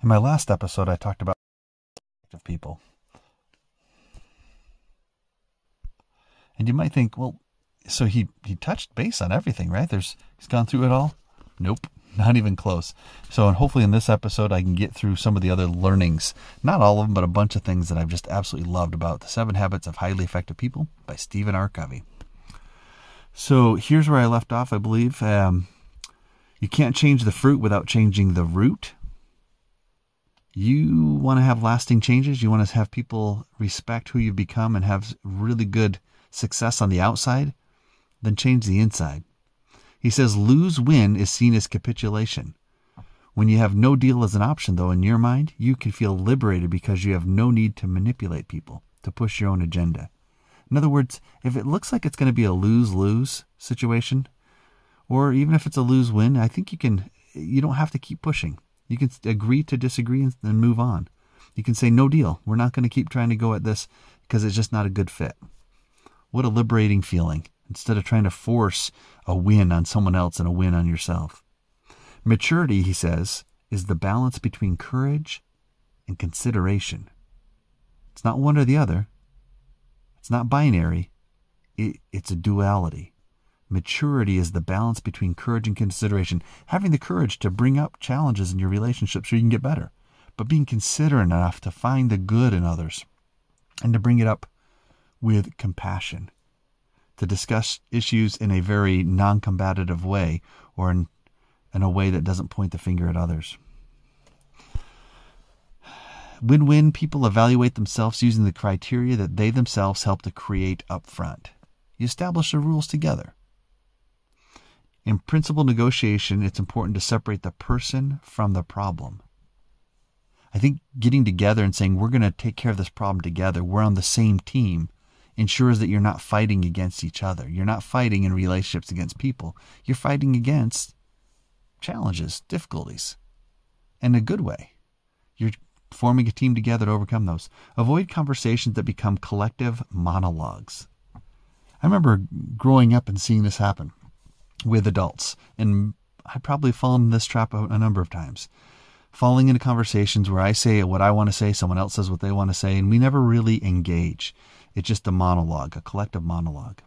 In my last episode, I talked about of people. And you might think, well, so he, he touched base on everything, right? There's he's gone through it all. Nope, not even close. So, and hopefully in this episode, I can get through some of the other learnings. Not all of them, but a bunch of things that I've just absolutely loved about the Seven Habits of Highly Effective People by Stephen R. Covey. So here's where I left off, I believe. Um, you can't change the fruit without changing the root. You want to have lasting changes. You want to have people respect who you've become and have really good success on the outside. Then change the inside. He says lose win is seen as capitulation. When you have no deal as an option, though, in your mind, you can feel liberated because you have no need to manipulate people to push your own agenda. In other words, if it looks like it's going to be a lose lose situation, or even if it's a lose win, I think you can, you don't have to keep pushing. You can agree to disagree and, and move on. You can say, no deal. We're not going to keep trying to go at this because it's just not a good fit. What a liberating feeling instead of trying to force a win on someone else and a win on yourself. Maturity, he says, is the balance between courage and consideration. It's not one or the other, it's not binary, it, it's a duality. Maturity is the balance between courage and consideration. Having the courage to bring up challenges in your relationship so you can get better, but being considerate enough to find the good in others and to bring it up with compassion, to discuss issues in a very non combative way or in, in a way that doesn't point the finger at others. Win win people evaluate themselves using the criteria that they themselves help to create up front. You establish the rules together. In principal negotiation, it's important to separate the person from the problem. I think getting together and saying, we're going to take care of this problem together, we're on the same team, ensures that you're not fighting against each other. You're not fighting in relationships against people. You're fighting against challenges, difficulties, in a good way. You're forming a team together to overcome those. Avoid conversations that become collective monologues. I remember growing up and seeing this happen with adults, and I've probably fallen in this trap a, a number of times. Falling into conversations where I say what I want to say, someone else says what they want to say, and we never really engage. It's just a monologue, a collective monologue.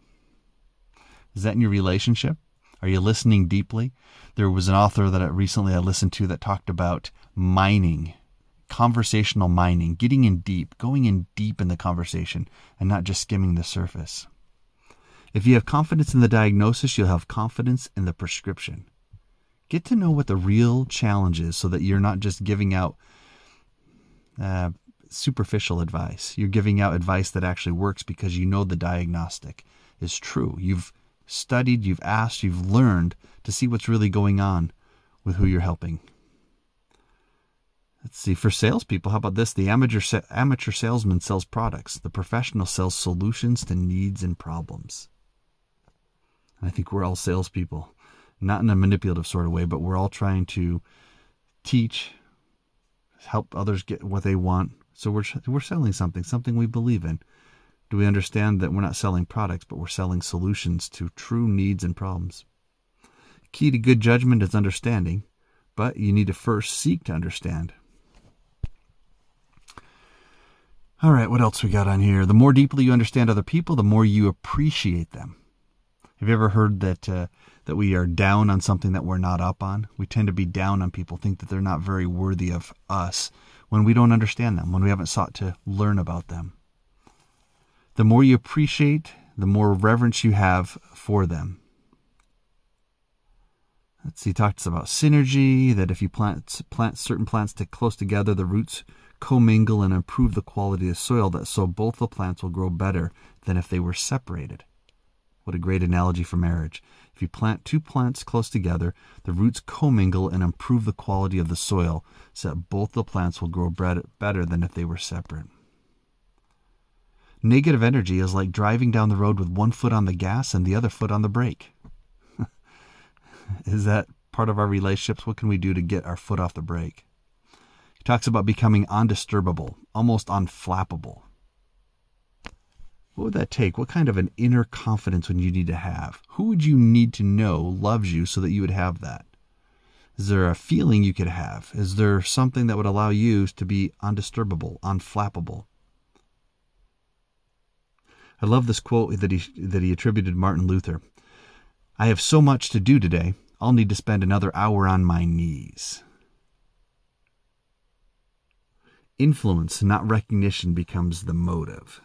Is that in your relationship? Are you listening deeply? There was an author that I recently I listened to that talked about mining conversational mining, getting in deep, going in deep in the conversation and not just skimming the surface. If you have confidence in the diagnosis, you'll have confidence in the prescription. Get to know what the real challenge is so that you're not just giving out uh, superficial advice. You're giving out advice that actually works because you know the diagnostic is true. You've studied, you've asked, you've learned to see what's really going on with who you're helping. Let's see. For salespeople, how about this? The amateur amateur salesman sells products. The professional sells solutions to needs and problems. I think we're all salespeople, not in a manipulative sort of way, but we're all trying to teach, help others get what they want. So we're we're selling something, something we believe in. Do we understand that we're not selling products, but we're selling solutions to true needs and problems? Key to good judgment is understanding, but you need to first seek to understand. All right, what else we got on here? The more deeply you understand other people, the more you appreciate them. Have you ever heard that uh, that we are down on something that we're not up on? We tend to be down on people, think that they're not very worthy of us when we don't understand them, when we haven't sought to learn about them. The more you appreciate, the more reverence you have for them. Let's see, he talks about synergy, that if you plant, plant certain plants to close together, the roots commingle and improve the quality of soil that so both the plants will grow better than if they were separated. What a great analogy for marriage. If you plant two plants close together, the roots commingle and improve the quality of the soil so that both the plants will grow better than if they were separate. Negative energy is like driving down the road with one foot on the gas and the other foot on the brake. is that part of our relationships? What can we do to get our foot off the brake? He talks about becoming undisturbable, almost unflappable. What would that take? What kind of an inner confidence would you need to have? Who would you need to know loves you so that you would have that? Is there a feeling you could have? Is there something that would allow you to be undisturbable, unflappable? I love this quote that he that he attributed Martin Luther. I have so much to do today. I'll need to spend another hour on my knees. Influence, not recognition, becomes the motive.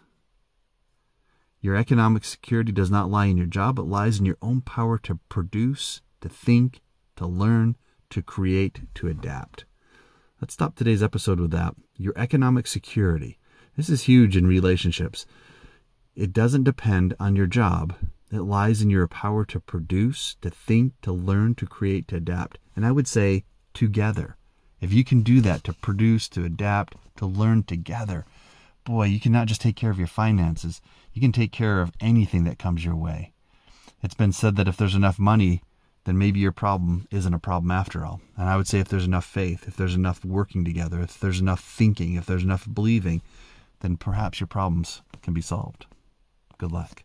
Your economic security does not lie in your job, but lies in your own power to produce, to think, to learn, to create, to adapt. Let's stop today's episode with that. Your economic security. This is huge in relationships. It doesn't depend on your job. It lies in your power to produce, to think, to learn, to create, to adapt. And I would say together. If you can do that, to produce, to adapt, to learn together, boy, you can not just take care of your finances, you can take care of anything that comes your way. It's been said that if there's enough money, then maybe your problem isn't a problem after all. And I would say if there's enough faith, if there's enough working together, if there's enough thinking, if there's enough believing, then perhaps your problems can be solved. Good luck.